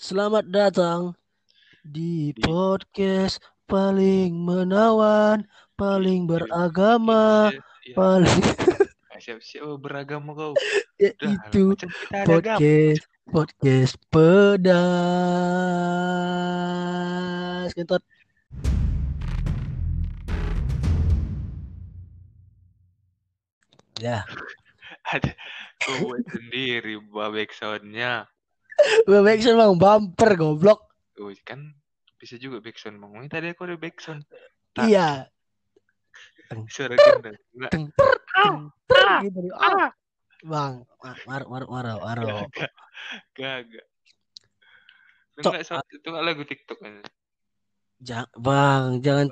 Selamat datang di podcast paling menawan, paling beragama, Ya, paling siap-siap oh, beragama kau. ya Udah, itu ada agama. podcast podcast pedas. Kentot. Ya, Ada kau sendiri babek soundnya. Backsound bang bumper goblok. Oh, kan bisa juga backsound bang. Ini tadi aku ada backsound. Tak. Iya, Suara gendang. Enggak. teng ter teng ter gitu. Ah, bang, mar mar mar mar Gak, gak. Itu enggak so, itu enggak lagu TikTok kan. Jangan, bang, jangan,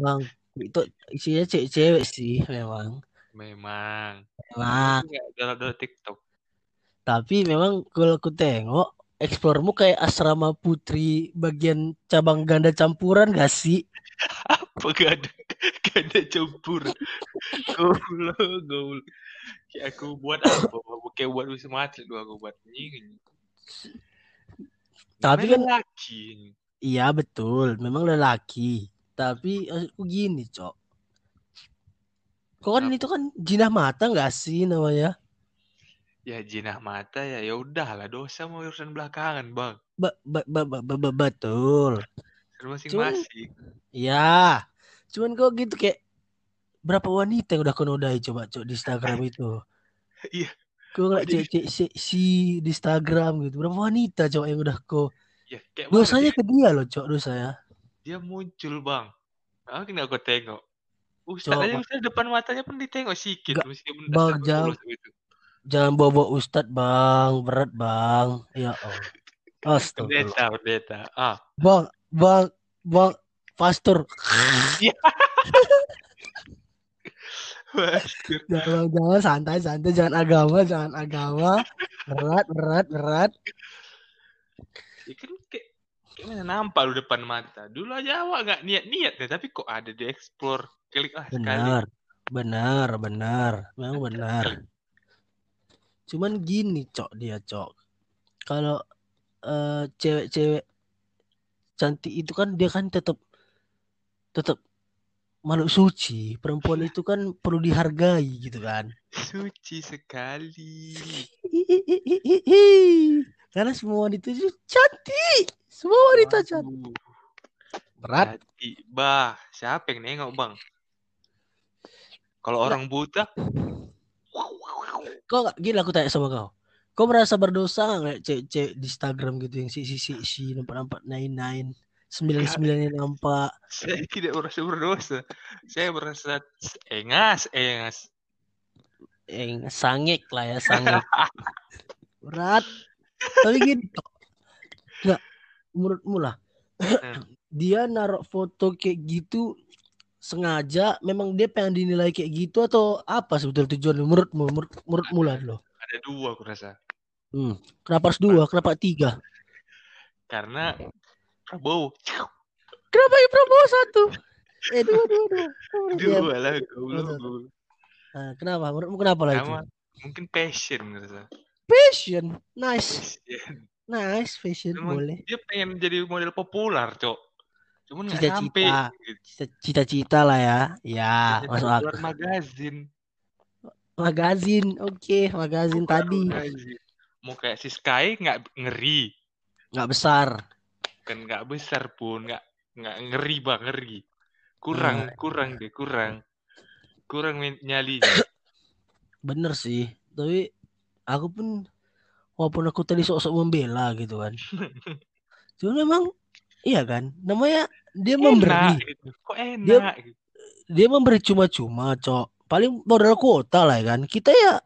bang. Itu isinya cewek-cewek sih, memang. Memang. Memang. Dalam dalam TikTok. Tapi memang kalau aku tengok, eksplormu kayak asrama putri bagian cabang ganda campuran gak sih? Apa gak ada campur. Goblok, goblok. Kayak aku buat apa? Kayak buat wisma atlet doang aku buat ini. Tapi Namanya kan- laki. Iya betul, memang lelaki. Tapi maksudku gini, Cok. Kok kan Apa? itu kan jinah mata gak sih namanya? Ya jinah mata ya ya udahlah dosa mau urusan belakangan bang. Ba, ba, ba, ba, ba, ba, betul. Masing-masing. Ya, cuman kok gitu kayak berapa wanita yang udah kau nodai coba cok di Instagram itu? Iya. Kau ngeliat Oh, jadi- cek-cek seksi di Instagram gitu. Berapa wanita cok yang udah kau Ya kayak dosanya ke dia loh cok dosanya. dia muncul bang. Aku nggak aku tengok. Ustaz aja Ustaz depan matanya pun ditengok Nggak, meskipun Bang, jangan. gitu. Jangan bawa Ustadz bang, berat bang. Ya Allah. Pendeta, pendeta. Ah, Bang, bang, bang, pastor. Jangan, jangan santai, santai, jangan agama, jangan agama. Berat, berat, berat. Ya kan kayak kayak mana nampak lu depan mata. Dulu aja awak nggak niat-niat deh, tapi kok ada di explore. Klik ah sekali. Benar, benar, benar, memang benar. Cuman gini, cok dia cok. Kalau eh, cewek-cewek cantik itu kan dia kan tetap tetap makhluk suci. Perempuan itu kan perlu dihargai gitu kan. Suci sekali. Karena semua wanita itu cantik. Semua wanita cantik. Berat. Bah, siapa yang nengok bang? Kalau orang buta, Kau gak gila aku tanya sama kau. Kau merasa berdosa nggak ngeliat cewek-cewek di Instagram gitu yang si si si si nampak nampak nine nine sembilan sembilan yang nampak. saya tidak merasa berdosa. Saya merasa engas, engas. Eh, sangek lah ya sangek. Berat. Tapi gini, Cok. nggak menurutmu lah. dia naruh foto kayak gitu sengaja memang dia pengen dinilai kayak gitu atau apa sebetulnya tujuan menurutmu menurut menurutmu lah lo Ada dua aku rasa. hmm. kenapa harus dua kenapa tiga Karena Prabowo. kenapa ya Prabowo satu eh dua dua dua Oh, iya. Dua lah. Betul. Nah, kenapa menurutmu kenapa lah itu mungkin passion rasa. fashion nice Passion. nice fashion Emang boleh dia pengen jadi model populer, Cok. Cuman. Cita-cita. Cita- cita-cita lah ya ya Jadi masuk keluar akal magazin. magazin oke magazin Keluar tadi magazin. Mau kayak si Sky nggak ngeri. nggak besar Kan nggak besar pun, nggak nggak ngeri bang, ngeri. Kurang, Nah. kurang deh, kurang. Kurang nyalinya. Bener sih, tapi aku pun walaupun aku tadi sok-sok membela gitu kan. Cuma memang iya kan, namanya dia Enak memberi, gitu. Kok enak gitu. dia memberi cuma-cuma, Cok. Paling modal kuota lah ya kan. Kita ya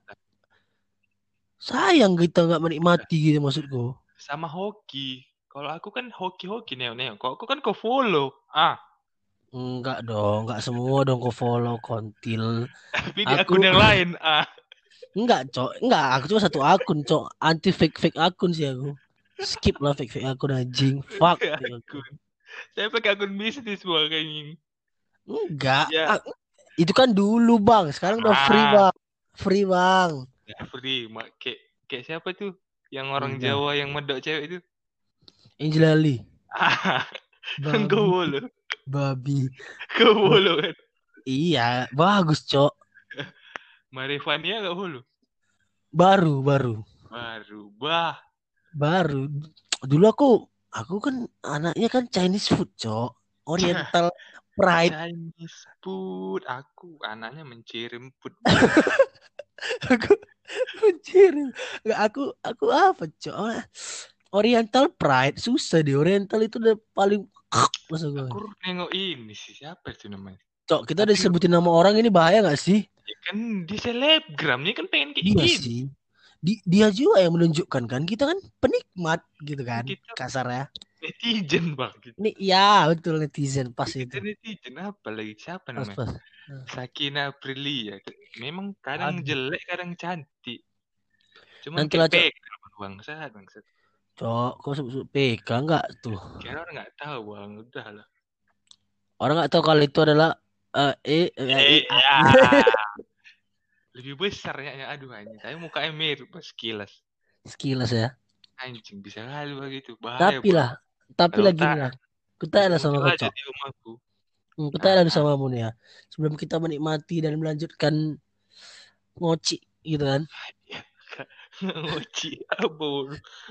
sayang kita nggak menikmati gitu maksudku. Sama hoki. Kalau aku kan hoki-hoki neo-neo. Kok aku kan kau follow. Ah, Enggak dong, enggak semua dong kau follow kontil. tapi di Aku- akun yang lain. Ah, Enggak, Cok. Enggak, aku cuma satu akun, Cok. Anti fake-fake akun sih aku. Skip lah fake-fake akun anjing. Fuck. akun. Saya pakai akun bisnis bang kayaknya. Enggak. Ya. ah, itu kan dulu bang. Sekarang udah free Ah. bang. Free bang. Ya, free. Ma- Kayak, kayak siapa tuh? Yang orang Enggak. Jawa yang medok cewek itu. Angela Lee. Ah, Babi. Gowolo. Babi. Gowolo kan. Iya, bagus, Cok. Marevania Gowolo. Baru, baru. Baru. Bah. Baru. Dulu aku aku kan anaknya kan Chinese food, Cok. Oriental pride. Chinese food. Aku anaknya mencirim food. aku mencirim. Nggak, aku aku apa, Cok? Oriental pride susah deh. Oriental itu udah paling masuk gue. Aku nengok ini sih. Siapa itu namanya? Cok, kita udah sebutin nama orang ini bahaya gak sih? Ya kan di selebgramnya kan pengen kayak Iya gitu. sih. Di, dia juga yang menunjukkan kan kita kan penikmat gitu kan Kita- kasarnya. Netizen bang. Kita Ini ya betul netizen pas kita itu. netizen apa lagi? Siapa Pas namanya? pas. Sakina Aprilia. Memang kadang Aduh. jelek, kadang cantik. Cuma Nanti lah, bangsat, bangsat. Cok, kok sebut PK enggak tuh? Kira orang nggak tahu bang, udah lah. Orang nggak tahu kalau itu adalah eh eh, eh, Eh, ya. Lebih besar ya, aduh anjing. Tapi mukanya mirip pas sekilas. sekilas ya. Anjing bisa kali begitu. Bahaya. Tapi lah, tapi lagi lah. Kita lah sama kau. Hmm, Kita lah sama kamu nih ya. Sebelum kita menikmati dan melanjutkan ngoci gitu kan. Ngoci apa?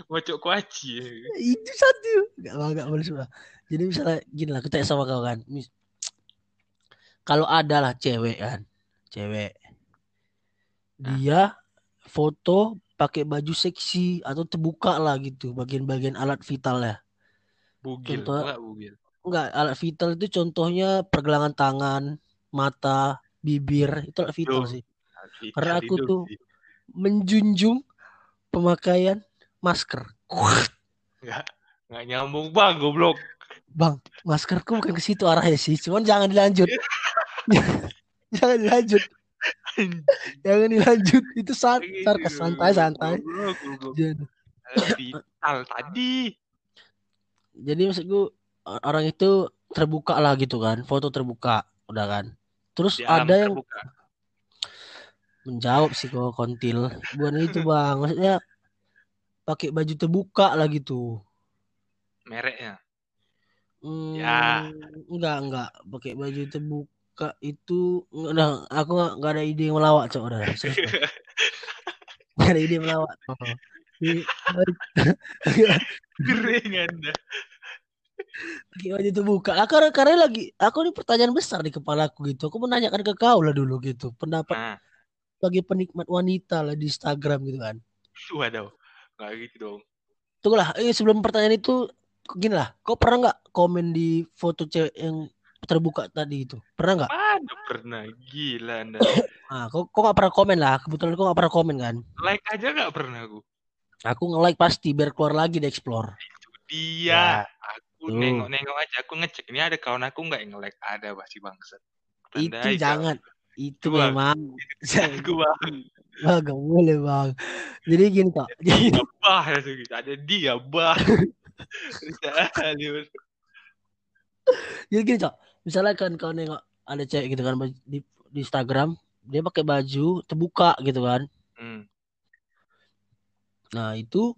Ngocok kuaci. ya. Itu satu. Enggak enggak boleh sudah. Jadi misalnya gini lah, kita sama kau kan. Kalau ada lah cewek kan, cewek. Dia foto pakai baju seksi atau terbuka lah gitu, bagian-bagian alat vital ya. Bugil, Contoh- enggak bugil. Enggak, alat vital itu contohnya pergelangan tangan, mata, bibir, itu alat vital Duh. sih. Karena aku Hidup tuh-. Menjunjung pemakaian masker. Enggak, enggak nyambung bang, goblok. Bang, maskerku bukan ke situ arahnya sih, cuman jangan dilanjut. jangan dilanjut, jangan dilanjut. Itu saat sarkas santai santai. Goblok. Jadi, Vital tadi. jadi maksudku o- orang itu terbuka lah gitu kan, foto terbuka, udah kan. Terus Di ada yang terbuka. menjawab sih kok kontil, bukan itu bang, maksudnya pakai baju terbuka lah gitu. Mereknya. Hmm, Ya. enggak enggak pakai baju terbuka itu enggak aku enggak ada ide yang melawak cok udah. Enggak ada ide yang melawak Kering anda. pakai baju terbuka lah karena karena lagi aku ini pertanyaan besar di kepala aku gitu aku menanyakan ke kau lah dulu gitu pendapat Nah, sebagai penikmat wanita lah di Instagram gitu kan waduh. Enggak gitu dong. tunggulah eh, sebelum pertanyaan itu gini lah kau pernah nggak komen di foto cewek yang terbuka tadi itu pernah nggak Mana pernah gila anda. ah kau kau nggak pernah komen lah kebetulan kau nggak pernah komen kan Like aja nggak pernah aku. Aku nge-like pasti biar keluar lagi di explore. Dia, aku tuh. nengok-nengok aja. Aku ngecek ini ada kawan aku nggak yang like ada pasti bangsat. itu kau. jangan. Itu Bang. memang. Aku bang. Bang, gak boleh bang. Jadi gini kok. Jadi, bah gitu. Ada dia bah. Jadi gini cok. Misalnya kan kau nengok ada cewek gitu kan di, di Instagram. Dia pakai baju terbuka gitu kan. Hmm. Nah itu.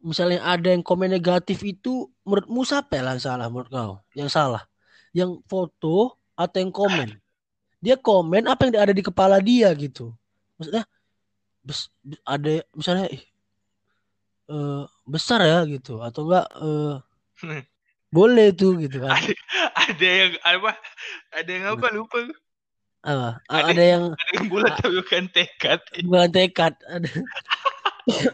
Misalnya ada yang komen negatif itu. Menurutmu siapa yang salah menurut kau? Yang salah. Yang foto atau yang komen? Dia komen apa yang ada di kepala dia gitu. Maksudnya. bes- be- ada misalnya eh, besar ya gitu atau enggak eh, boleh tuh gitu kan ada, ada yang apa? Ada yang apa lupa. apa Ada- ada yang Ada yang bulat tapi bukan tekad. bukan tekad ada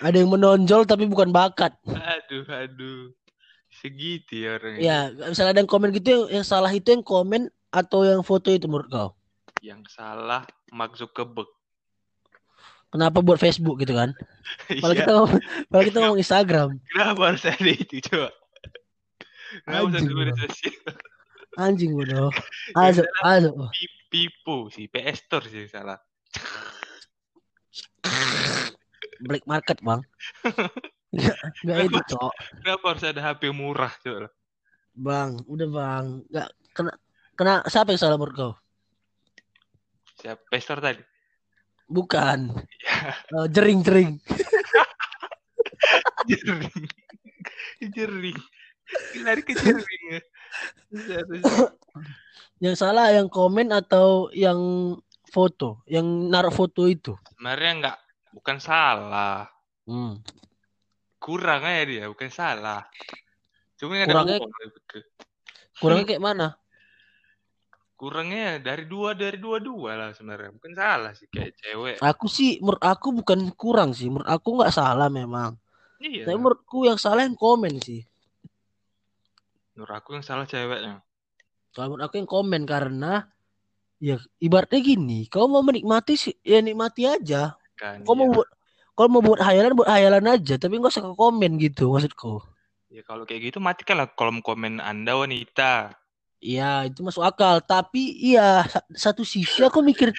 ada yang menonjol tapi bukan bakat Aduh, aduh. Segitu ya orang. ya misalnya ada yang komen gitu yang, yang salah itu yang komen atau yang foto itu menurut kau Yang salah Mark Zuckerberg. kenapa buat Facebook gitu kan kalau Iya. kita ngomong kalau kita ngomong Instagram Kenapa harus ada itu coba? Anjing, anjing bodoh ayo ayo Pi- Pipo sih, PS Store sih salah. black market bang. Nggak itu cok. Kenapa harus ada HP murah coba? bang udah bang. Nggak kena kena siapa yang salah menurut kau? Siapa PS Store tadi? bukan. Ya, Eh, jering jering. Jering. Jering. Lari ke ya. Yang salah yang komen atau yang foto, yang naruh foto itu. Sebenarnya enggak bukan salah. Hmm. Kurang aja dia, bukan salah. Cuma ada Kurangnya- betul. Kurangnya kayak mana? Kurangnya dari dua dari dua dua lah sebenarnya. Bukan salah sih kayak cewek. Aku sih, menurut aku bukan kurang sih. Menurut aku nggak salah memang. Iya. Tapi menurutku yang salah yang komen sih. Menurut aku yang salah ceweknya. Kalau menurut aku yang komen karena ya ibaratnya gini, kau mau menikmati sih ya nikmati aja. Kan. Kau iya. mau buat kalau mau buat hayalan buat hayalan aja, tapi nggak usah komen gitu maksudku. Ya kalau kayak gitu matikanlah kolom komen Anda wanita. Iya, itu masuk akal. Tapi iya, sa- satu sisi aku mikir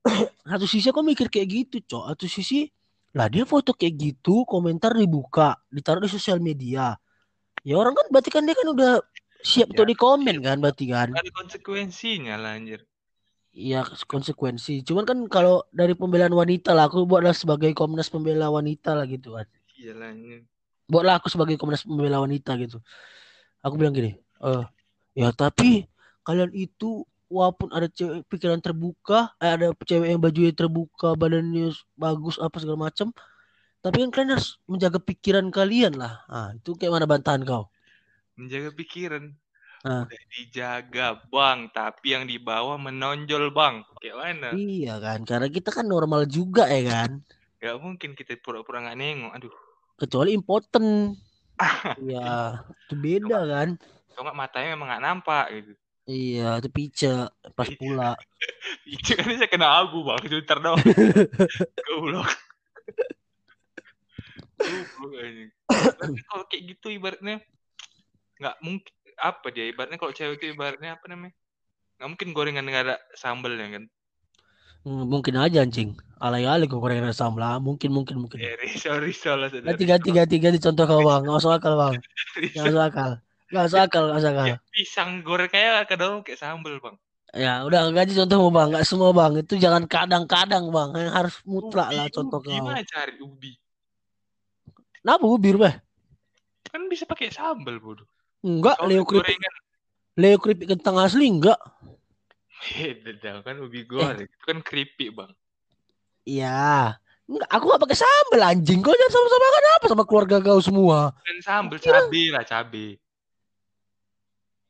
satu sisi aku mikir kayak gitu, Cok. Satu sisi lah dia foto kayak gitu, komentar dibuka, ditaruh di sosial media. Ya orang kan berarti kan dia kan udah siap Ya, untuk di komen siap. kan berarti kan. Ada konsekuensinya lah anjir. Iya konsekuensi. Cuman kan kalau dari pembelaan wanita lah, aku buatlah sebagai Komnas Pembela Wanita lah gitu kan. Iya lah anjir. Buatlah aku sebagai Komnas Pembela Wanita gitu. Aku bilang gini, eh ya tapi kalian itu walaupun ada cewek pikiran terbuka, eh, ada cewek yang bajunya terbuka, badannya bagus apa segala macam, tapi kan kalian harus menjaga pikiran kalian lah. Ah, itu kayak mana bantahan kau? Menjaga pikiran. Ah. Udah dijaga bang, tapi yang di bawah menonjol bang. Kayak mana? Iya kan, karena kita kan normal juga ya kan. Gak mungkin kita pura-pura nggak nengok. Aduh, Kecuali impoten. Iya, itu beda kan. kalau nggak matanya memang nggak nampak gitu. Iya, itu pice pas pula. Itu kan saya kena abu bang, sebentar dong. Goblok. Kalau kayak gitu ibaratnya nggak mungkin apa dia ibaratnya kalau cewek itu ibaratnya apa namanya nggak mungkin gorengan nggak ada sambelnya kan mungkin aja anjing. Alay-alay kok gorengan sambal. Ah, Mungkin mungkin mungkin. eh risau risau lah saudara Ganti ganti ganti ganti contoh kau bang. Nggak masuk akal bang. Nggak masuk akal. Nggak masuk akal. Nggak masuk akal. Ya, pisang goreng kayak kadang kayak sambel bang Ya udah ganti contoh bang. Nggak semua bang. Itu jangan kadang-kadang bang. Yang harus mutlak lah Ubi, contoh ubi, kau. Gimana cari ubi Kenapa ubir beh? kan bisa pakai sambel bodoh Enggak. Leo keripik. gorengan Leo keripik kentang asli enggak. beda dong kan ubi goreng itu kan keripik bang Iya. Enggak. Aku nggak pakai sambal anjing. Kau jangan sama-sama kan apa sama keluarga kau semua. kan sambel cabe lah cabe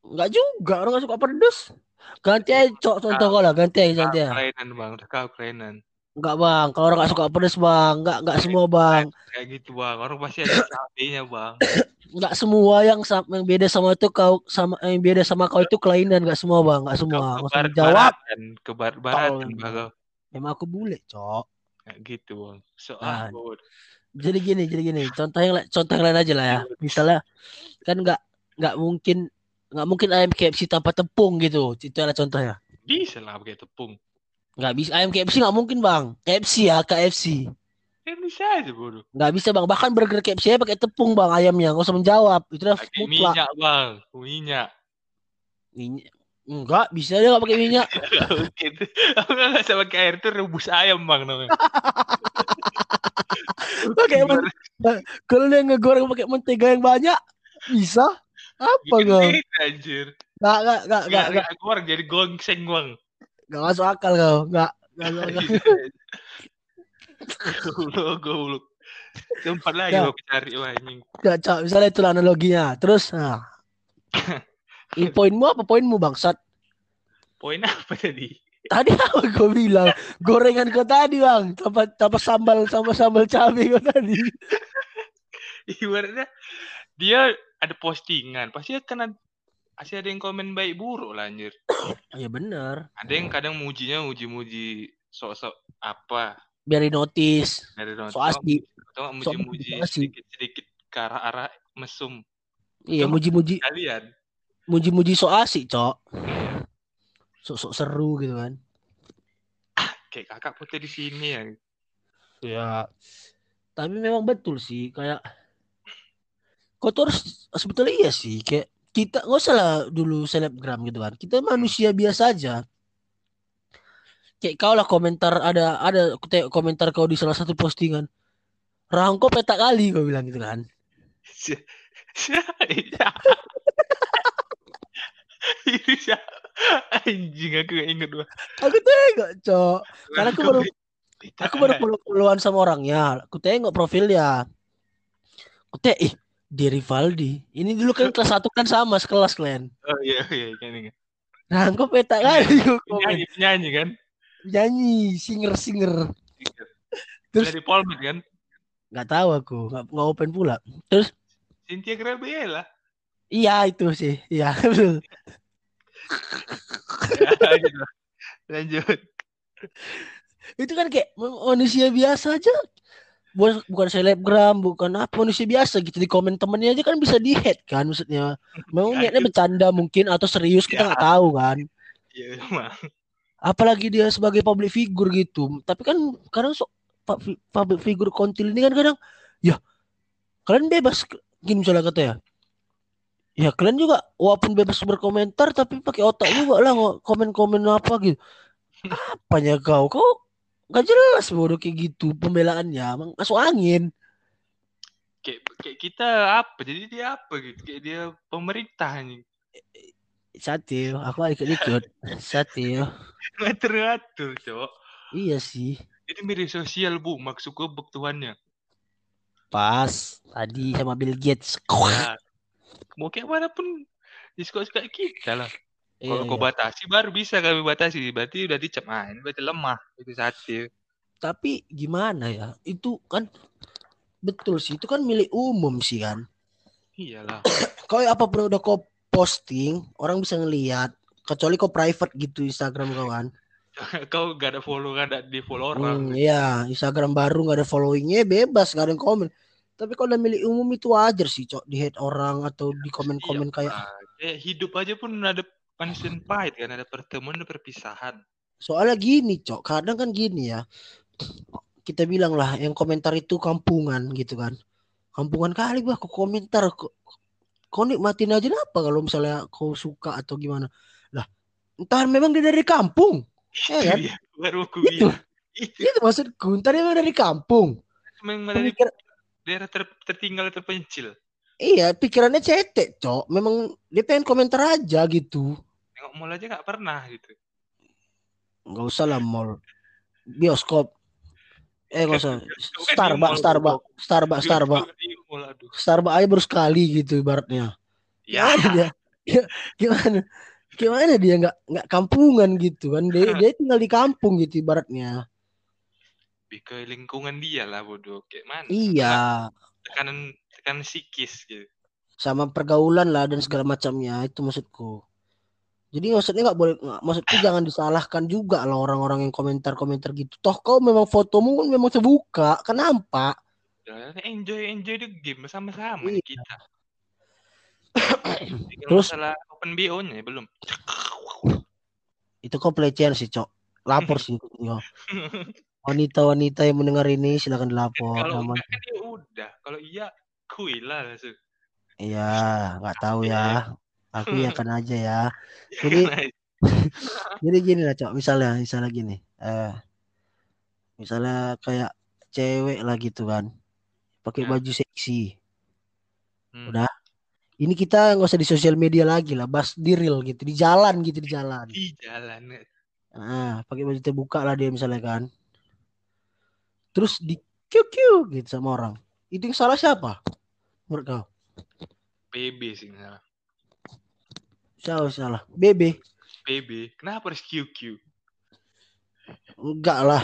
Enggak juga. Orang nggak suka pedes. Ganti aja cok contoh kau lah. Ganti aja ganti aja. kelainan bang udah kau kelainan Enggak bang, kalau orang nggak suka pedes bang, enggak enggak semua bang, kayak gitu bang orang pasti ada cabenya bang enggak semua yang yang beda sama itu kau sama yang beda sama kau itu kelainan, enggak semua bang, enggak semua. Kau Nggak usah kebarat jawab. kebarat baratan bang kau. Emang aku bule cok. Kayak gitu bang soal Ah. bodoh. Jadi gini, jadi gini. Contoh yang contoh yang lain aja lah ya. Misalnya kan enggak enggak mungkin enggak mungkin ayam KFC tanpa tepung gitu. Itu adalah contohnya. bisa lah pakai tepung Enggak bisa ayam KFC enggak mungkin bang. KFC ya KFC. kan bisa aja bodoh Enggak bisa bang. Bahkan burger KFC aja pakai tepung bang ayamnya. Enggak usah menjawab. Itu udah mutlak. minyak bang minyak Minyak. Enggak, bisa aja enggak pakai minyak. Gak mungkin aku nggak bisa pakai air tuh rebus ayam bang namanya Pakai Kalau dia ngegoreng pakai mentega yang banyak, bisa? Apa Bikin kau? beda, anjir Enggak, enggak, enggak, enggak, Biar enggak, nggak goreng jadi gongseng bang enggak masuk akal kau. Enggak, enggak masuk akal. goblok goblok tempat lagi aku cari anjing Enggak, Cok. Misalnya itu analoginya. Terus, nah. Ini poinmu apa poinmu bangsat? poin apa tadi Tadi apa kau bilang? Gorengan kau tadi bang, tanpa tanpa sambal sama sambal cabai kau tadi. ibaratnya dia ada postingan pasti akan pasti ada yang komen baik buruk lah anjir Ya bener. ada yang kadang mujinya muji-muji sok-sok apa Biar di notice. dari So asli. atau muji-muji asli. sedikit-sedikit ke arah-arah mesum Iya, muji-muji, kalian muji-muji so asik, cok. Sok-sok seru gitu kan. kayak kakak putih di sini ya Ya. Tapi memang betul sih kayak harus sebetulnya iya sih kayak kita nggak usah lah dulu selebgram gitu kan. Kita manusia biasa aja. Kayak kau lah komentar ada ada komentar kau di salah satu postingan. Rangkop petak kali kau bilang gitu kan. Anjing aku gak inget gua. Aku tengok, Cok. Karena aku baru aku baru follow followan sama orangnya. Aku tengok profilnya. Aku tengok, ih, di Rivaldi. Ini dulu kan kelas satu kan sama sekelas kalian. Oh iya iya kan ini. Nah, kok peta kan? Nyanyi nyanyi kan? Nyanyi, singer singer. Terus di Polmed kan? Nggak tahu aku, nggak, open pula. Terus Cynthia Gabriela. Iya itu sih, iya betul. Ya, gitu. Lanjut. Itu kan kayak manusia biasa aja. Bukan, bukan selebgram, bukan apa manusia biasa gitu di komen temennya aja kan bisa di head kan maksudnya. Memang Ya, niatnya itu. bercanda mungkin atau serius kita Ya. nggak tahu kan. Iya emang. Apalagi dia sebagai public figure gitu. Tapi kan kadang so, public figure kontil ini kan kadang ya kalian bebas gini misalnya kata ya. Ya kalian juga walaupun bebas berkomentar tapi pakai otak juga lah komen-komen apa gitu. Apanya kau? Kau gak jelas bodoh kayak gitu pembelaannya. Emang masuk angin. Kayak, kayak kita apa? Jadi dia apa gitu? Kayak dia pemerintah nih. Satio, aku ikut-ikut. Satio. Ngatur-ngatur, cok. Iya sih. Ini media sosial, Bu. Maksud gue tuannya. Pas tadi sama Bill Gates. Ya. Mau kayak mana pun suka-suka kita lah. Kalau Iya, kau iya. batasi baru bisa kami batasi. Berarti udah dicap ah, ini berarti lemah. Itu satu. Tapi gimana ya? Itu kan betul sih. Itu kan milik umum sih kan. Iyalah. Kau apa pun udah kau posting, orang bisa ngelihat. Kecuali kau private gitu Instagram kau kan. kau gak ada follow, gak ada di follow Hmm, orang. iya, Instagram baru nggak ada followingnya bebas, nggak ada yang komen. Tapi kalau udah milik umum itu wajar sih, cok, di hate orang atau di komen-komen Iya, kayak Pak. Kayak hidup aja pun ada manis dan pahit kan. Ada pertemuan, ada perpisahan. soalnya gini, cok, kadang kan gini ya. Kita bilang lah yang komentar itu kampungan gitu kan. Kampungan kali bah kau komentar kok. Kau nikmatin aja apa kalau misalnya kau suka atau gimana. Lah, entah memang dia dari kampung. Ya kan? Iya, baru aku Itu. Itu Itu maksudku, entar dia memang dari kampung. memang dari Pemikir, daerah ter- tertinggal terpencil. iya, pikirannya cetek, cok. Memang dia pengen komentar aja gitu. Mall aja gak pernah gitu. Nggak usah lah mall. Bioskop. Eh nggak usah. Starbucks, Starbucks, Starbucks, Starbucks. Starbucks aja baru sekali gitu ibaratnya. Ya, dia? Gimana? Gimana dia nggak nggak kampungan gitu kan? Dia, dia tinggal di kampung gitu ibaratnya. lebih ke lingkungan dia lah bodoh. Kayak mana? Iya, Tekanan tekanan psikis gitu. sama pergaulan lah dan segala macamnya itu maksudku. Jadi maksudnya nggak boleh, maksudku jangan disalahkan juga lah orang-orang yang komentar-komentar gitu. Toh kau memang fotomu kan memang terbuka, kenapa? Ya, enjoy enjoy the game sama-sama Iya. kita. Terus- masalah open BO-nya belum. Itu kau pelecehan sih, Cok. Lapor sih. Wanita-wanita yang mendengar ini silakan dilapor. Kalau enggak kan ya udah. Kalau iya kuy lah langsung. Iya, nggak tahu ya. Aku ya kan aja ya. Jadi- Jadi gini lah, Cok. Misalnya, misalnya gini. Eh, misalnya kayak cewek lah gitu kan. Pakai Ya. baju seksi. Hmm. Udah. Ini kita nggak usah di sosial media lagi lah, bahas di real gitu, di jalan gitu di jalan. di jalan. Nah, pakai baju terbuka lah dia misalnya kan. Terus di QQ gitu sama orang. Itu yang salah siapa? Menurut kau? PB sih salah. Yang salah? BB. PB. Kenapa harus QQ? Enggak lah.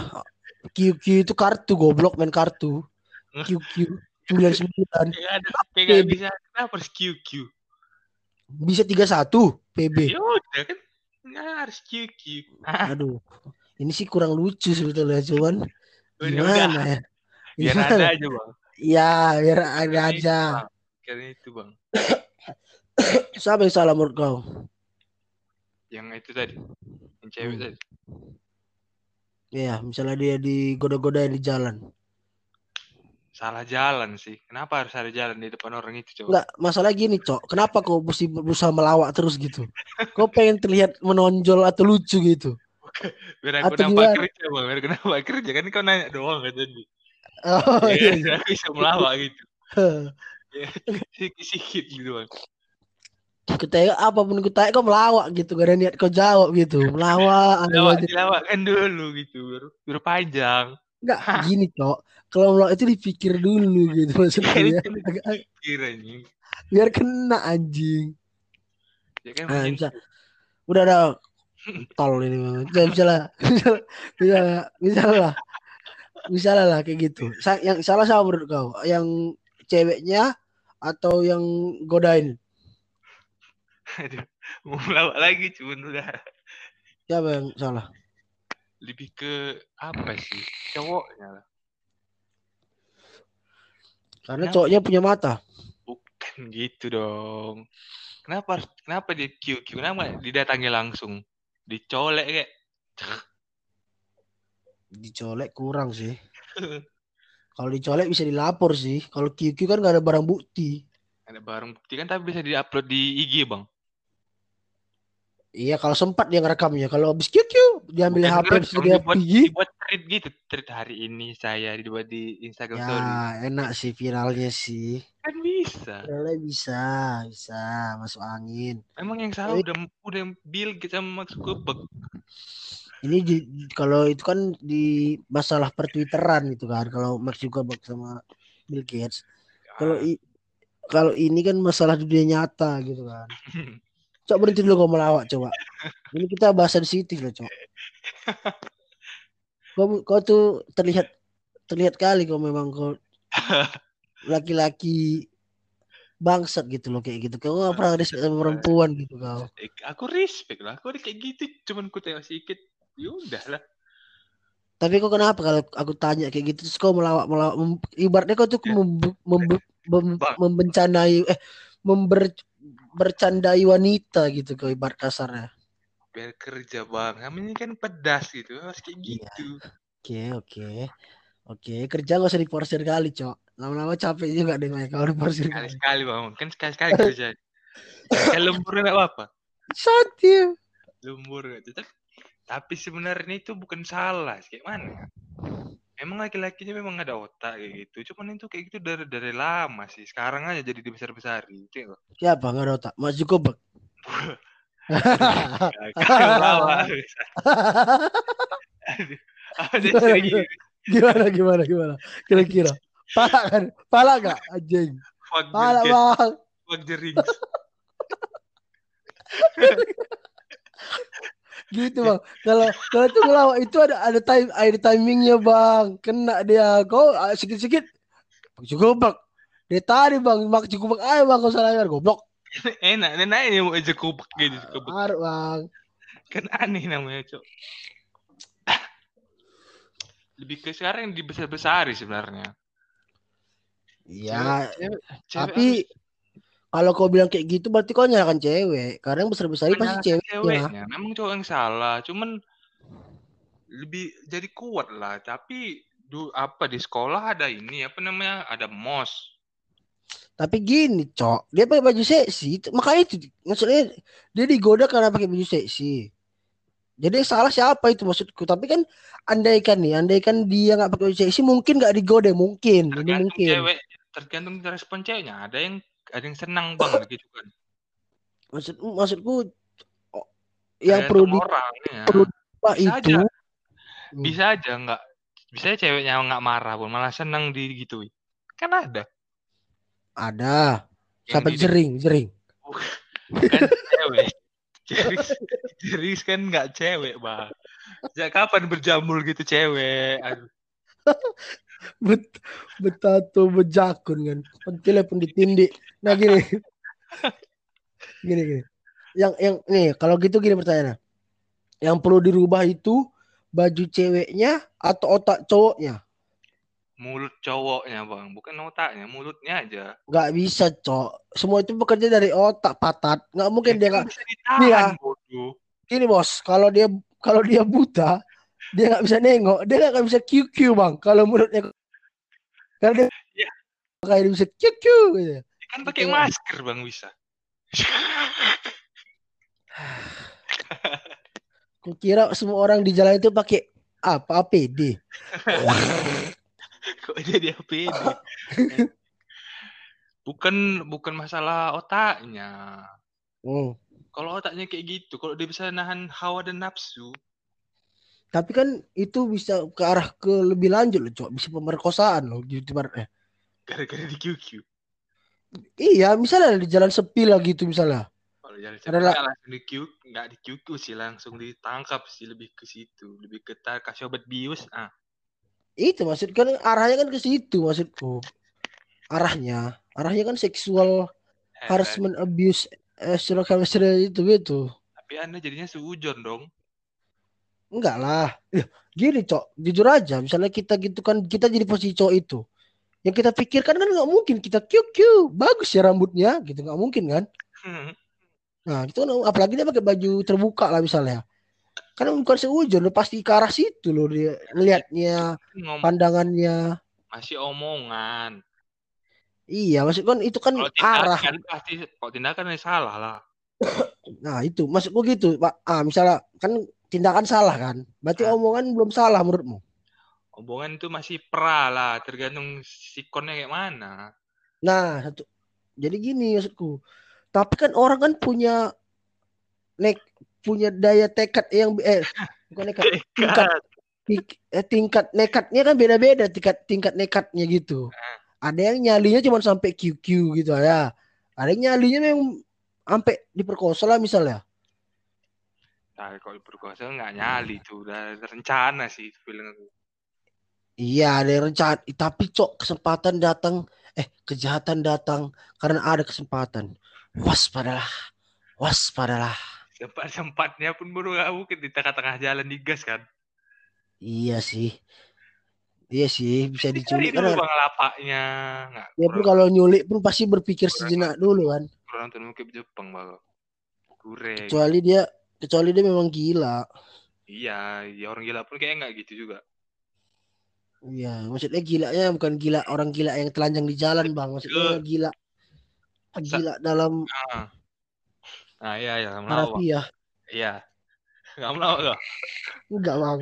QQ itu kartu goblok main kartu. QQ 99 Kayak ada kayak nggak PB. bisa. Kenapa harus QQ? bisa 31 PB. Ya udah kan. Nggak harus QQ. Aduh. Ini sih kurang lucu sebetulnya cuman gimana ya? Biar ada aja bang. Ya, biar ada aja. Karena itu bang. Siapa yang salah menurut kau? Yang itu tadi. Yang cewek Hmm. tadi. Ya, misalnya dia digoda-godain di jalan. Salah jalan sih. Kenapa harus ada jalan di depan orang itu coba? Enggak, masalah gini, Cok. Kenapa kau mesti berusaha melawak terus gitu? Kau pengen terlihat menonjol atau lucu gitu. Biar aku Atau nampak gimana? kerja bang. Biar aku nampak kerja kan kau nanya doang kan tadi. Oh, Ya, iya. kan? Aku bisa melawak gitu. Ya, Sikit-sikit gitu bang. Ketika apa pun tanya kau melawak gitu, gak ada niat kau jawab gitu, melawak. ada Lawak aja. dilawakkan dulu gitu, biar, biar panjang. Enggak gini cok, kalau melawak itu dipikir dulu gitu maksudnya. Kan ya. itu Agak- Kiranya. Biar kena anjing. Ya kan Ah, mungkin bisa. Udah ada tol ini banget. Bisa, bisa lah. Bisa, lah. Bisa lah, lah kayak gitu. Sa- Yang salah sama menurut kau? Yang ceweknya atau yang godain? Aduh, mau melawak lagi cuman udah Siapa yang salah? lebih ke apa sih cowoknya lah. Karena Kenapa? cowoknya punya mata. Bukan gitu dong. Kenapa kenapa dia QQ? Kenapa didatangi langsung? Dicolek kayak Dicolek kurang sih. Kalau dicolek bisa dilapor sih. Kalau QQ kan gak ada barang bukti. ada barang bukti kan tapi bisa diupload di IG bang. Iya kalau sempat dia ngerekamnya. Kalau habis QQ diambil Bukan HP terus dia dibuat, pergi. dibuat tweet gitu. Tweet hari ini saya dibuat di Instagram Ya story. enak sih viralnya sih. Kan bisa. Viralnya bisa, bisa masuk angin. Emang yang salah Tapi- udah udah Bill sama Mark Zuckerberg. Ini di- kalau itu kan di masalah pertwitteran itu kan. Kalau Mark Zuckerberg sama Bill Gates. Kalau i- kalau ini kan masalah dunia nyata gitu kan. Coba berhenti dulu kau melawak coba. Ini kita bahas sensitif loh coba. Kau, kau tuh terlihat terlihat kali kau memang kau laki-laki bangsat gitu loh kayak gitu. Kau nggak pernah respect sama perempuan gitu kau. aku respect lah. Aku kayak gitu. Cuman ku tengok sedikit. Ya udah lah. Tapi kok kenapa kalau aku tanya kayak gitu terus kau melawak melawak mem- ibaratnya kau tuh Ya. mem- membencanai eh member bercandai wanita gitu kau ibarat kasarnya. Biar kerja bang. Namanya kan pedas gitu. Harus kayak Iya. gitu. Oke oke oke kerja gak usah diporsir kali cok. Lama-lama capek juga deh Mike, kalau diporsir kali. Sekali-sekali bang. Kan sekali-sekali kerja. Kalau lembur nggak apa-apa. Satir. Lembur nggak tetap. Tapi sebenarnya itu bukan salah. Kayak mana? Emang laki-lakinya memang ada otak kayak gitu. Cuman itu kayak gitu dari dari lama sih. Sekarang aja jadi dibesar-besarin. Itu ya, Siapa nggak ada otak? Mas. Aduh. Ada Gimana, gimana? gimana? Kira-kira. Pala kan? Pala gak? Anjing. Pala bang. fuck the rings. Gitu bang. Kalau kalau tuh ngelawak itu ada ada time ada timingnya bang. Kena dia. Kau ah, sikit-sikit. Zuckerberg. Dia tadi bang. Mak Zuckerberg aja bang. Kau salah. Goblok. Enak, nenek ini mau aja kubek gitu. Harus bang. Kan aneh namanya, Cok. Lebih ke sekarang yang dibesar-besari sebenarnya. Ya. Cewek Tapi kalau kau bilang kayak gitu berarti kau nyalakan cewek. Karena yang besar-besar pasti cewek. ceweknya. Memang cowok yang salah, cuman lebih jadi kuat lah. Tapi du, apa di sekolah ada ini apa namanya? Ada mos. Tapi gini, Cok. Dia pakai baju seksi. Makanya itu maksudnya dia digoda karena pakai baju seksi. Jadi salah siapa itu maksudku. Tapi kan andaikan nih, andaikan dia nggak pakai baju seksi mungkin nggak digoda, mungkin. Ini Tergantung mungkin. cewek, tergantung respon ceweknya. Ada yang ada yang senang bang gitu kan. Maksud maksudku oh, yang perlu Tergantung orang ya. perlu diubah Bisa itu aja. Hmm. Bisa aja nggak bisa aja ceweknya nggak marah pun malah senang digituin. Kan ada. ada. Di- jering, jering. kan cewek. Jeris, jeris kan nggak cewek, Bang. Sejak kapan berjamur gitu cewek? Aduh. Bet, betato bejakun kan. Pentilnya pun ditindik. Nah gini. gini gini. Yang yang nih kalau gitu gini pertanyaannya. Yang perlu dirubah itu baju ceweknya atau otak cowoknya? Mulut cowoknya, Bang. Bukan otaknya, mulutnya aja. Nggak bisa, cok. Semua itu bekerja dari otak patat. Nggak mungkin dia kan nggak. ditahan, Iya. bodoh. Gini bos, kalau dia kalau dia buta, dia nggak bisa nengok, dia nggak bisa QQ bang. Kalau menurutnya, karena dia Iya. kayak dia bisa QQ gitu. Kan pakai Itu- masker, Bang, bisa. Kukira semua orang di jalan itu pakai apa APD. Kok jadi APD? bukan bukan masalah otaknya. Hmm. Kalau otaknya kayak gitu, kalau dia bisa nahan hawa dan nafsu, Tapi kan itu bisa ke arah ke lebih lanjut loh, Cok. Bisa pemerkosaan loh gitu ibaratnya. gara-gara di QQ. Iya, misalnya di jalan sepi lah gitu misalnya. Kalau jalan Ada cepat lah. nggak langsung di QQ, nggak di QQ sih, langsung ditangkap sih lebih ke situ, lebih ke tar kasih obat bius. Ah, Itu maksud kan arahnya kan ke situ maksudku. Arahnya, arahnya kan seksual eh, harassment abuse eh, sexual harassment itu gitu. tapi anda jadinya suujon dong. Enggak lah. Ya, Gini, Cok. Jujur aja. Misalnya kita gitu kan, kita jadi posisi cowok itu. Yang kita pikirkan kan nggak mungkin. Kita QQ. Bagus ya rambutnya. Gitu. nggak mungkin kan. Nah, itu kan apalagi dia pakai baju terbuka lah misalnya. Kan bukan seujon. Udah pasti ke arah situ loh. Dia ngelihatnya, Ngomong pandangannya. masih omongan. Iya, maksud kan itu kan Kalau arah. pasti, kalau tindakan ya salah lah. Nah, itu maksudku gitu, Pak. Ah, misalnya kan tindakan salah kan. Berarti Ah. omongan belum salah menurutmu. Omongan itu masih pra lah, tergantung sikonnya kayak mana. Nah, satu. Jadi gini maksudku. Tapi kan orang kan punya nek punya daya tekad yang eh bukan nekat tingkat eh, tingkat nekatnya kan beda-beda tingkat tingkat nekatnya gitu. Ada yang nyalinya cuma sampai QQ gitu ya. Ada yang nyalinya memang sampai diperkosa lah misalnya. Nah, kalau berkuasa nggak nyali tuh, udah rencana sih feeling aku. Iya, ada rencana. Tapi cok kesempatan datang, eh kejahatan datang karena ada kesempatan. Waspadalah, waspadalah. Sempat-sempatnya pun baru nggak mungkin di tengah-tengah jalan digas kan. Iya sih, iya sih bisa diculik karena bang lapaknya. Nggak, ya pun kalau nyulik pun pasti berpikir Kurang. sejenak dulu kan. kurang mungkin Jepang bang. Kecuali dia, kecuali dia memang gila. Iya, ya orang gila pun kayaknya nggak gitu juga. Iya, maksudnya gilanya bukan gila orang gila yang telanjang di jalan bang. Maksudnya gila, gila dalam Nah, nah iya, iya, nggak bang. harafiah. Iya. Nggak mau loh. Enggak bang,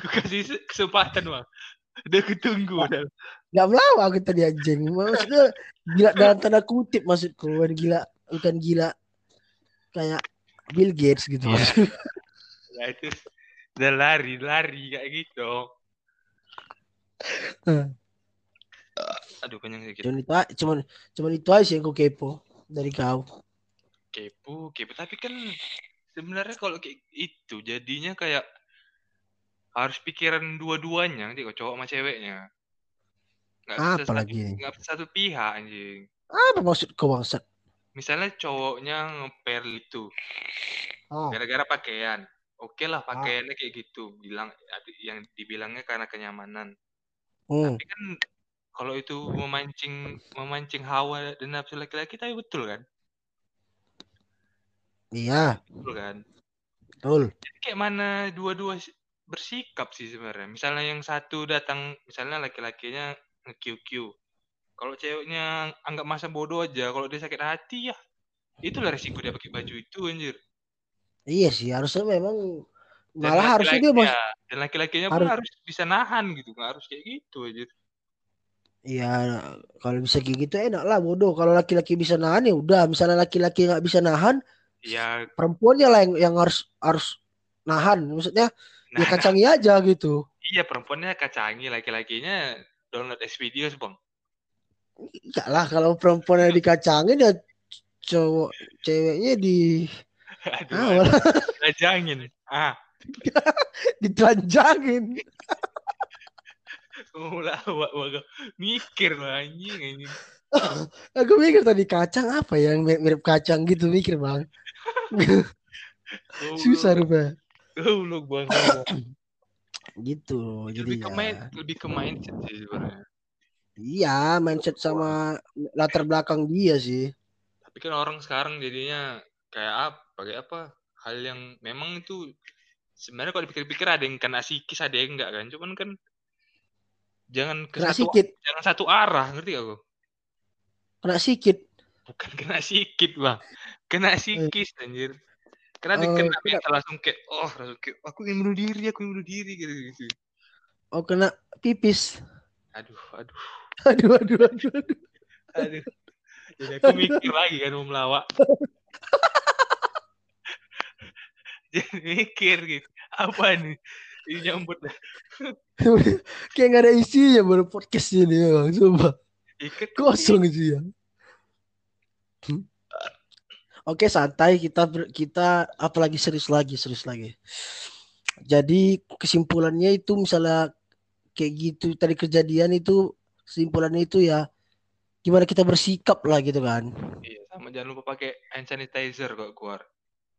Aku kasih se- kesempatan bang. Udah ketunggu. Udah. enggak melawak kita di anjing. Maksudnya gila dalam tanda kutip maksudku, bukan gila, bukan gila kayak Bill Gates gitu. Maksudku. Nah itu udah lari, lari kayak gitu. Hmm. Aduh kenyang sedikit. Cuman itu, cuman, cuman itu aja sih yang aku kepo dari kau. Kepo, kepo. Tapi kan sebenarnya kalau kayak itu jadinya kayak harus pikiran dua-duanya nanti kok cowok sama ceweknya. Bisa Apa satu, lagi bisa satu pihak anjing. Apa maksud kau bangsat? Misalnya cowoknya ngepel itu Oh, gara-gara pakaian. Oke lah pakaiannya kayak gitu, bilang yang dibilangnya karena kenyamanan. hmm. Tapi kan kalau itu memancing memancing hawa dan nafsu laki-laki tapi betul kan? Iya, Betul kan? betul. Jadi kayak mana dua-dua si- bersikap sih sebenarnya. Misalnya yang satu datang, misalnya laki-lakinya nge-QQ. Kalau ceweknya anggap masa bodoh aja, kalau dia sakit hati ya itulah resiko dia pakai baju itu anjir. Iya sih, harusnya memang Dan malah harusnya dia mas, ya, dan laki-lakinya pun harus- harus bisa nahan gitu, nggak harus kayak gitu anjir. Iya, kalau bisa kayak gitu enak lah bodoh. Kalau laki-laki bisa nahan ya udah. Misalnya laki-laki nggak bisa nahan, Ya, perempuannya lah yang, yang harus harus nahan. Maksudnya ya nah, kacangi aja gitu. iya perempuannya kacangi, laki-lakinya download S videos bang. Enggak lah kalau perempuannya dikacangin ya cowok ceweknya di Aduh, ah, rajangin. Ah, ditelanjangin. mulai awak mikir lah anjing anjing. Aku mikir tadi kacang apa ya yang mirip, kacang gitu mikir bang. Susah rupanya. Goblok bang. Gitu lebih ke main, jadinya. lebih ke mindset sih sebenarnya. Iya mindset sama latar belakang dia sih. Tapi kan orang sekarang jadinya kayak apa? Kayak apa? Hal yang memang itu sebenarnya kalau dipikir-pikir ada yang kena psikis, ada yang enggak kan. Cuman kan jangan ke Kena satu sikit, jangan satu arah, ngerti gak aku? kena sikit. Bukan kena sikit, Bang. Kena psikis anjir. Karena Oh, kena kena- mental langsung kayak oh, langsung kayak aku ingin bunuh diri, aku ingin bunuh diri gitu gitu. Oh kena pipis. Aduh, aduh, Aduh aduh aduh. aduh. aduh. Jadi aku mikir lagi kan mau melawak. Jadi mikir gitu. Apa nih? Ini nyambut. Kayak gak ada isinya baru podcast ini ya, coba. Ikat Kosong sih ya. Hmm? Oke santai kita kita apalagi serius lagi serius lagi. Jadi kesimpulannya itu misalnya kayak gitu tadi kejadian itu kesimpulannya itu ya gimana kita bersikap lah gitu kan. Iya, sama jangan lupa pakai hand sanitizer kok keluar.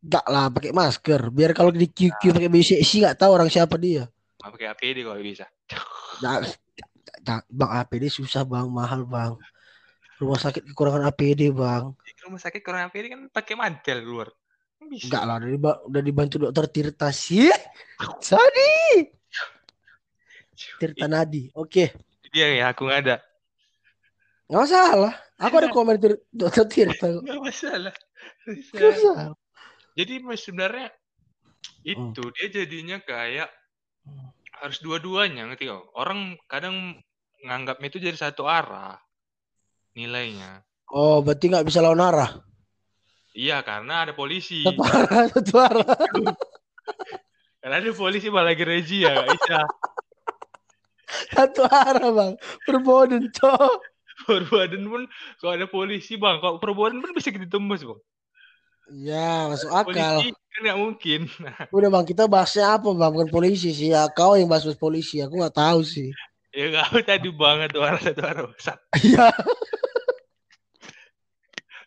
Enggak lah pakai masker biar kalau di QQ pakai BCC nggak tahu orang siapa dia. Nggak pakai APD kalau bisa. Nah, nah, bang APD susah bang mahal bang. Rumah sakit kekurangan APD bang. Di rumah sakit kurang APD kan pakai mantel keluar. Kan Bisa. Enggak lah udah, udah dibantu dokter Tirta sih. Sadi. Tirta Nadi. Oke. Dia ya aku nggak ada. Nggak masalah. Aku ada komen Tir- dokter Tirta. kok. Nggak masalah. Nggak masalah. Jadi sebenarnya itu dia jadinya kayak Hmm. harus dua-duanya ngerti kau. Orang kadang nganggapnya itu jadi satu arah nilainya. Oh berarti nggak bisa lawan arah. Iya karena ada polisi. Satu arah. Satu arah. Karena ada polisi malah gereji ya nggak bisa. Satu arah bang. Perboden cok. Perbuatan pun kalau ada polisi bang, kalau perbuatan pun bisa kita tembus bang. Ya masuk akal. Polisi kan nggak mungkin. Udah bang kita bahasnya apa bang? Bukan polisi sih. Ya kau yang bahas polisi. Aku nggak tahu sih. ya kau tadi banget tuh arah satu arah. Sat. Iya.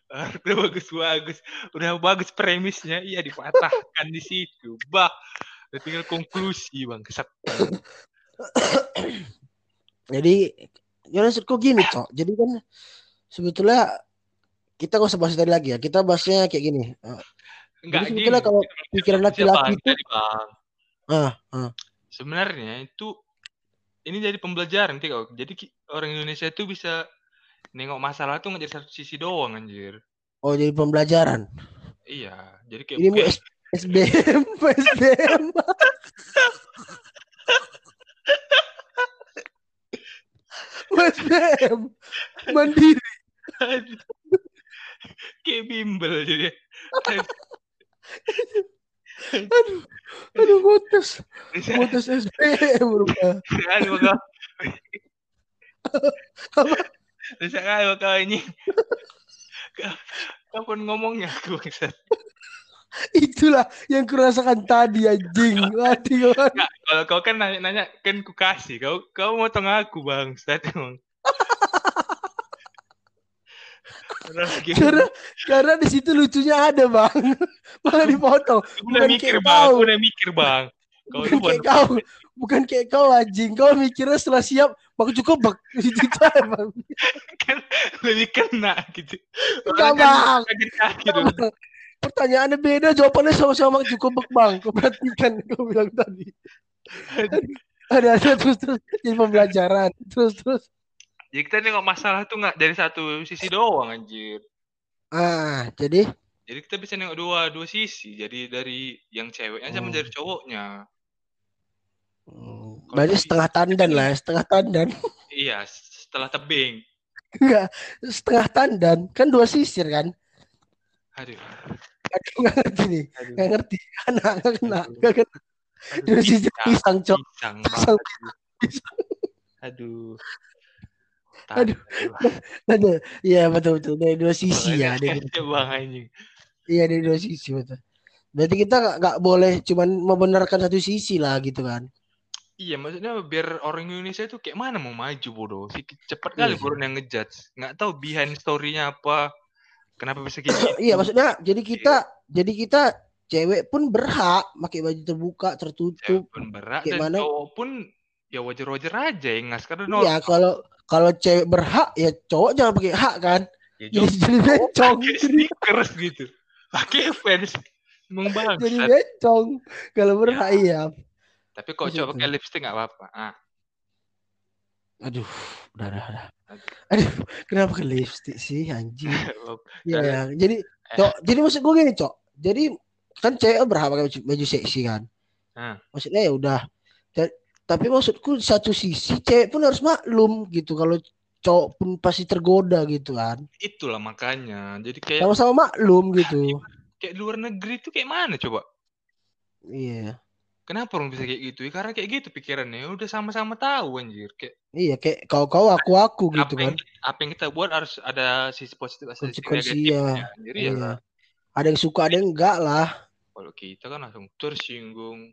Udah bagus bagus, udah bagus premisnya, iya dipatahkan di situ, bah. Udah tinggal konklusi bang, kesat. Jadi ya kok gini cok. Jadi kan sebetulnya kita nggak usah bahas tadi lagi ya. Kita bahasnya kayak gini. Eh, Enggak Jadi gini. sebetulnya kalau pikiran laki-laki itu Jadi, bang, ah, ah. sebenarnya itu ini jadi pembelajaran nanti kau. Jadi orang Indonesia itu bisa nengok masalah tuh nggak jadi satu sisi doang anjir. Oh jadi pembelajaran. Iya, jadi kayak Ini SBM, SBM. SBM mandiri. Kayak bimbel jadi. Aduh, aduh putus, putus SBM berubah. Aduh kau. Bisa kau kau ini. Kau- Kapan ngomongnya aku? Itulah yang kurasakan tadi anjing. Mati kalau kau kan nanya, nanya kan ku kasih. Kau kau motong aku bang, emang. Gitu. Karena karena di situ lucunya ada bang. Malah dipotong. Aku udah bukan mikir bang, kau. udah mikir bang. Kau Bukan kayak bukan kau. Bukan kayak kau anjing. Kau mikirnya setelah siap. Bang cukup bang. Itu aja bang. kan lebih kena gitu. Enggak, kan Bang. Pertanyaannya beda, jawabannya sama-sama cukup bang. Kau perhatikan kau bilang tadi. Ada ada terus terus jadi pembelajaran. Terus terus. Jadi kita nengok masalah tuh nggak dari satu sisi doang anjir. Ah, jadi Jadi kita bisa nengok dua dua sisi. Jadi dari yang ceweknya sama Hmm. dari cowoknya. hmm, berarti setengah tandan lah, ya, setengah tandan. Iya, setelah tebing. Enggak, setengah tandan. Kan dua sisir kan? Aduh. Aduh, nggak ngerti nih. Nggak ngerti. Kena, nggak kena. Nggak kena. Sisir pisang, cok. Pisang Pisang. banget. Aduh. Aduh. Aduh, iya betul betul dari dua sisi ya. Dari, Bang anjing. iya dari dua sisi betul. Berarti kita nggak nggak boleh cuman membenarkan satu sisi lah gitu kan? Iya, maksudnya biar orang Indonesia itu kayak mana mau maju bodoh. Cepat Iya kali baru yang ngejudge. Nggak tahu behind story-nya apa. Kenapa bisa kayak gitu. Iya maksudnya jadi kita jadi kita cewek pun berhak pakai baju terbuka Cewek tertutup. pun berat Kayak dan mana? cowok pun ya wajar-wajar aja ya ngas karena Iya kalau kalau cewek berhak ya cowok jangan pakai hak kan? ya, Jadi cowok jadi bencong. pakai Jadi, stickers gitu. Pakai fans. Emang jadi bencong. Kalau berhak iya. Tapi kok cowok pakai lipstick nggak apa-apa. Ah, Aduh, udah udah udah. Aduh. Kenapa ke lipstick sih anjing? Iya, ya. jadi cok, jadi maksud gue gini, cok. Jadi kan cewek berhak pakai baju, baju seksi kan. Ah. Maksudnya ya udah. Ta- Tapi maksudku satu sisi cewek pun harus maklum gitu kalau cowok pun pasti tergoda gitu kan. Itulah makanya. Jadi kayak Sama-sama maklum gitu. kayak luar negeri itu kayak mana coba? Iya. Kenapa orang bisa kayak gitu? Ya, karena kayak gitu pikirannya. Udah sama-sama tahu anjir. Kayak Iya kayak kau-kau aku-aku gitu apa yang, kan. apa yang kita buat harus ada sisi positif, sisi Konsekuensinya. negatifnya. Jadi Iya. ya Ada yang suka, ada yang enggak lah. Kalau kita kan langsung tersinggung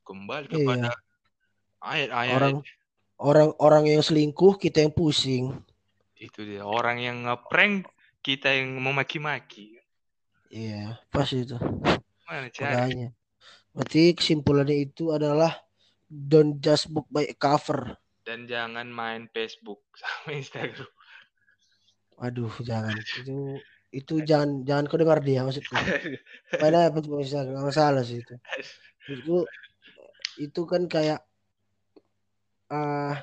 kembali Iya. kepada ayat-ayat Orang orang-orang yang selingkuh kita yang pusing. itu dia orang yang ngeprank kita yang memaki-maki Iya, pas itu. mana Makanya. Berarti kesimpulannya itu adalah don't just book by cover. dan jangan main Facebook sama Instagram Waduh, jangan. Itu itu jangan jangan kau dengar dia maksudku. Padahal apa bisa nggak masalah sih itu. Maksudku itu kan kayak ah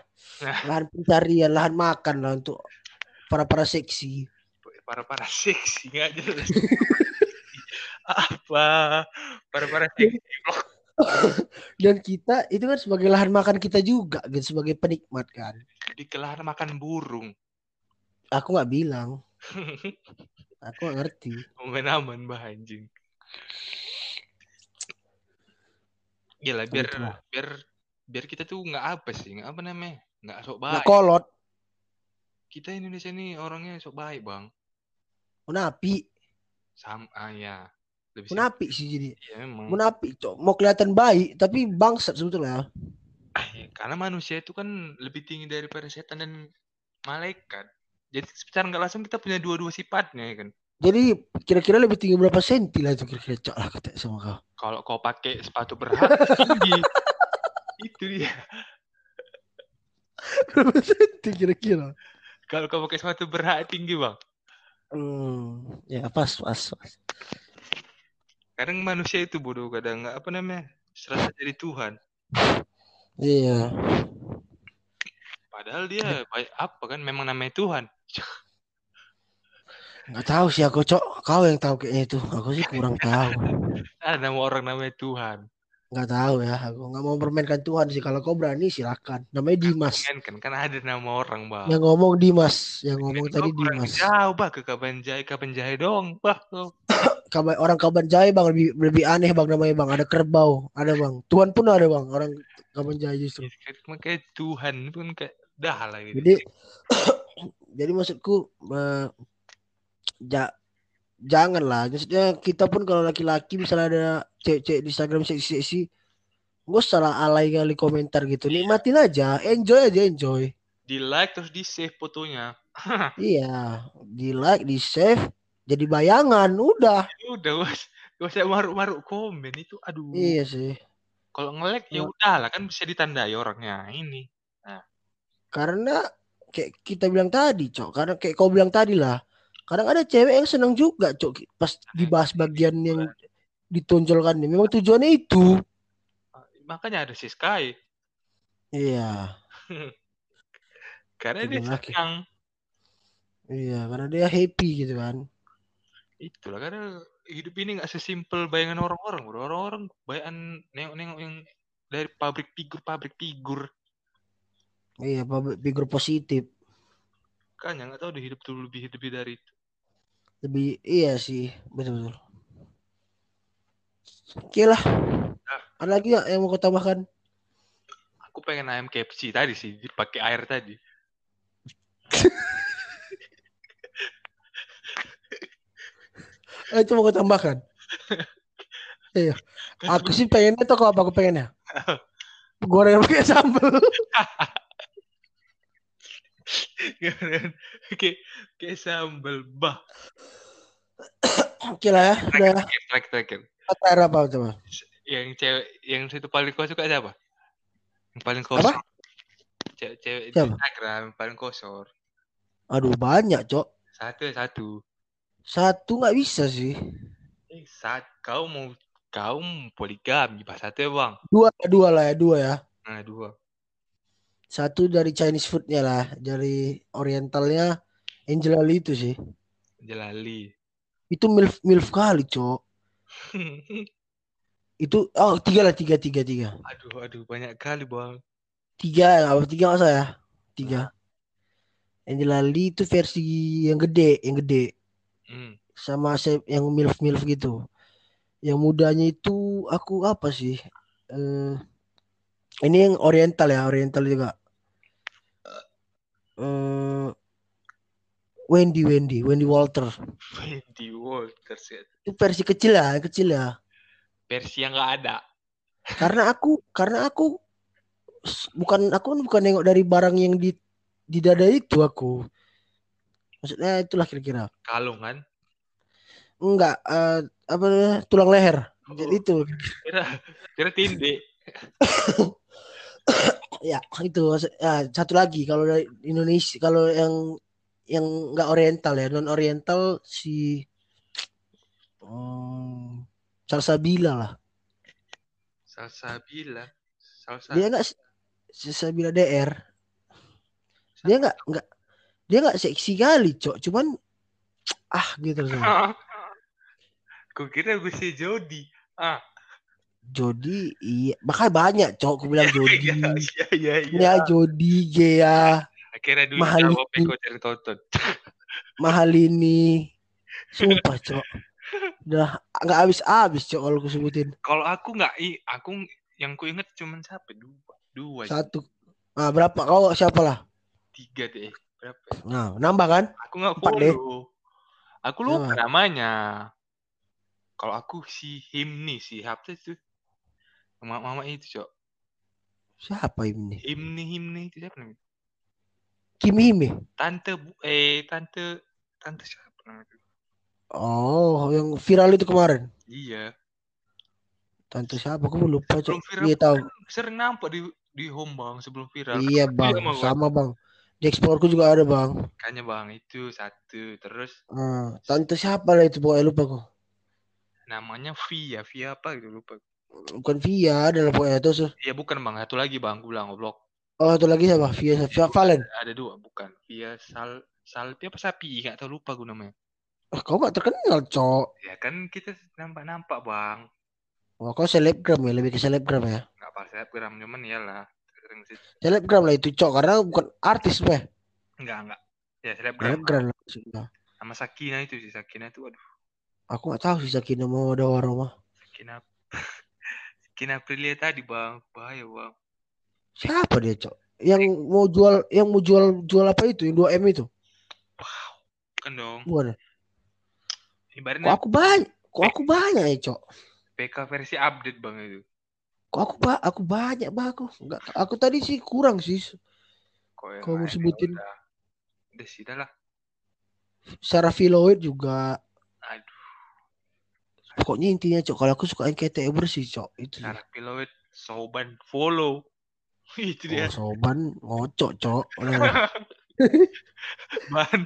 lahan pencarian, lahan makan lah untuk para para seksi. para para seksi nggak jelas apa para para seksi Dan kita itu kan sebagai lahan makan kita juga gitu sebagai penikmat kan. di kelahan makan burung Aku nggak bilang, aku nggak ngerti. momen aman bah anjing. Gila biar biar biar kita tuh nggak apa sih nggak apa namanya nggak sok Nggak baik. kolot, kita Indonesia ini orangnya sok baik bang. Munapi, sama ah, ya lebih munapi sih jadi. ya memang Munapi, cok. Mau kelihatan baik tapi bangsat sebetulnya. Eh, karena manusia itu kan lebih tinggi daripada setan dan malaikat jadi secara nggak langsung kita punya dua-dua sifatnya ya kan Jadi kira-kira lebih tinggi berapa senti lah itu kira-kira cok lah kata sama kau. kalau kau pakai sepatu berhak tinggi itu dia berapa senti kira-kira? kalau kau pakai sepatu berhak tinggi bang Hmm, ya pas pas pas. kadang manusia itu bodoh kadang nggak apa namanya serasa jadi Tuhan Iya. Padahal dia baik apa kan memang namanya Tuhan Nggak tahu sih aku cok. Kau yang tahu kayaknya itu. Aku sih kurang tahu. ada nama orang namanya Tuhan Nggak tahu ya. Aku nggak mau permainkan Tuhan sih. Kalau kau berani silakan. Namanya Dimas. kan kan kan ada nama orang bang Yang ngomong Dimas. Yang ngomong tadi Dimas. jauh bah ke Kabanjai Kabanjai dong bah kau. Kabar, orang Kabanjai bang lebih lebih aneh bang namanya bang. Ada kerbau. Ada bang. Tuhan pun ada bang. Orang Kabanjai justru. makanya Tuhan pun kayak dah lah gitu Jadi jadi maksudku eh, ja, jangan lah. Maksudnya kita pun kalau laki-laki misalnya ada cewek-cewek di Instagram seksi-seksi, gue salah alay kali komentar gitu. Nikmatin aja, enjoy aja enjoy. di like terus di save fotonya Iya, di like, di save, jadi bayangan, udah. Ya udah bos gak usah maruk-maruk komen itu aduh Iya sih. kalau nge-like ya Ya. udah lah kan bisa ditandai orangnya ini Karena kayak kita bilang tadi, cok. Karena kayak kau bilang tadi lah. Kadang ada cewek yang senang juga, cok. Pas dibahas bagian yang ditonjolkan. Memang tujuannya itu. makanya ada si Sky Iya. karena dia Tujuan laki. senang Iya, karena dia happy gitu kan. itulah karena hidup ini nggak sesimpel bayangan orang-orang bro orang-orang bayangan nengok-nengok yang dari pabrik figur pabrik figur Iya, public figure positif. kan nggak tahu deh hidup tuh lebih lebih dari itu Lebih iya sih, betul betul. Oke lah. Ada lagi nggak yang mau kau tambahkan? aku pengen ayam KFC tadi sih dipakai air tadi Eh, itu mau kau tambahkan? iya. Aku sih pengennya tuh kalau apa aku pengennya? Goreng pakai sambal. kayak kayak sambal bah Oke lah ya. Udah. terakhir terakhir terakhir apa coba? yang cewek yang situ paling kau suka siapa yang paling kosor cewek cewek di Siapa? Instagram yang paling kosor Aduh banyak, Cok. satu ya satu Satu nggak bisa sih. eh saat kau mau kau poligami pas satu ya bang Dua, dua lah ya, dua ya. nah dua Satu dari Chinese foodnya lah, dari Orientalnya Angel Ali itu sih. Jelali Itu milf milf kali, Cok. Itu oh tiga lah tiga tiga tiga aduh aduh banyak kali bang tiga apa tiga masa ya tiga Angela Lee itu versi yang gede, yang gede. Hmm. Sama yang milf milf gitu. Yang mudanya itu aku apa sih? Eh, ini yang oriental ya, oriental juga. Eh, Wendy, Wendy, Wendy Walter. Wendy Walters ya. Itu versi kecil ya, kecil ya. Versi yang nggak ada. Karena aku, karena aku bukan aku kan bukan nengok dari barang yang di di dada itu aku. Maksudnya itulah kira-kira. Kalung kan? Enggak, eh, apa tulang leher. Jadi Oh. itu. Kira kira tinde. Ya, itu ya, satu lagi kalau dari Indonesia kalau yang yang enggak oriental ya, non oriental si hmm, Salsabila lah. Salsabila. Salsa. Dia enggak Salsabila DR. Dia enggak enggak dia enggak seksi kali, Cok. Cuman ah gitu loh. Kau kira gue si Jody. Ah. Jody iya, makanya banyak, Cok. Aku bilang Jody. Iya, iya, iya. Ya Jody, Gea, Akhirnya dulu Mahal kau cari tonton. mahal ini. Sumpah, Cok. Udah nggak habis-habis, Cok, kalau aku sebutin. Kalau aku nggak, i- aku yang ku inget cuma siapa? Dua. Dua. Satu. Ah, berapa? Kau siapa lah? Tiga deh. Berapa? Nah, nambah kan? Aku nggak Empat deh. follow. Aku lupa Siapa? namanya. Kalau aku si Himni, si Hapsa itu. Mama, mama itu, Cok. Siapa ini? Himni, Himni itu siapa namanya? Kim Hime. Tante, bu eh, tante, tante siapa namanya? Oh, yang viral itu kemarin. Iya. Tante siapa? Aku lupa, Cok. Sebelum viral Iya tahu. kan sering nampak di di home bang sebelum viral. Iya, Kan Bang. sama, Bang. Sama, Bang. Di explore juga ada, Bang. Makanya bang itu satu. Terus Ah, tante siapa lah itu pokoknya lupa kok. namanya Via, Via apa gitu lupa. Bukan Via adalah pokoknya terus. Iya bukan bang, satu lagi bang, gue bilang goblok. Oh, itu lagi siapa? Via Via Valen. Ada dua, bukan. Via Sal Salpi apa Sapi, nggak tahu lupa gue namanya. Ah, kau gak terkenal, Cok. Ya kan kita nampak-nampak bang. Oh, kau selebgram ya, lebih ke selebgram ya. Nggak pas selebgram, cuman iyalah. Selebgram lah itu, Cok, karena bukan artis, Beh. Enggak, enggak. Ya selebgram. Selebgram lah maksudnya. Sama Sakina itu sih, Sakina itu aduh. Aku gak tahu sih Sakina mau ada orang mah. Sakina Sakina Aprilia tadi bang, bahaya bang. Siapa dia, Cok? Yang mau jual yang mau jual jual apa itu? Yang 2M itu? Bukan dong. Bukan. ya? Kok Ibaratnya aku banyak? Kok aku banyak ya, Cok? PK versi update bang itu. Kok aku ba aku banyak, Bang. Aku enggak aku tadi sih kurang sih Kok mau sebutin. Udah, udah sih, dah lah. secara Filoid juga. Pokoknya intinya, Cok, kalau aku suka yang KTE bersih, Cok. Itu. cara piloid soban follow. itu dia. Oh, soban ngocok, Cok. Ban.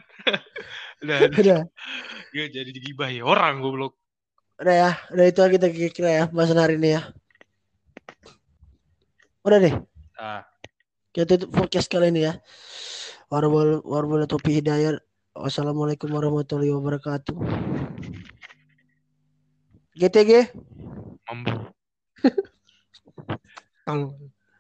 udah, udah, dia jadi digibahi orang goblok. udah ya. Udah itu aja kita kira ya bahasan hari ini ya. Udah deh. Ah, Kita tutup podcast kali ini ya. Warbol warbol topi hidayah. Wassalamualaikum warahmatullahi wabarakatuh. GTG. mampu. Kalau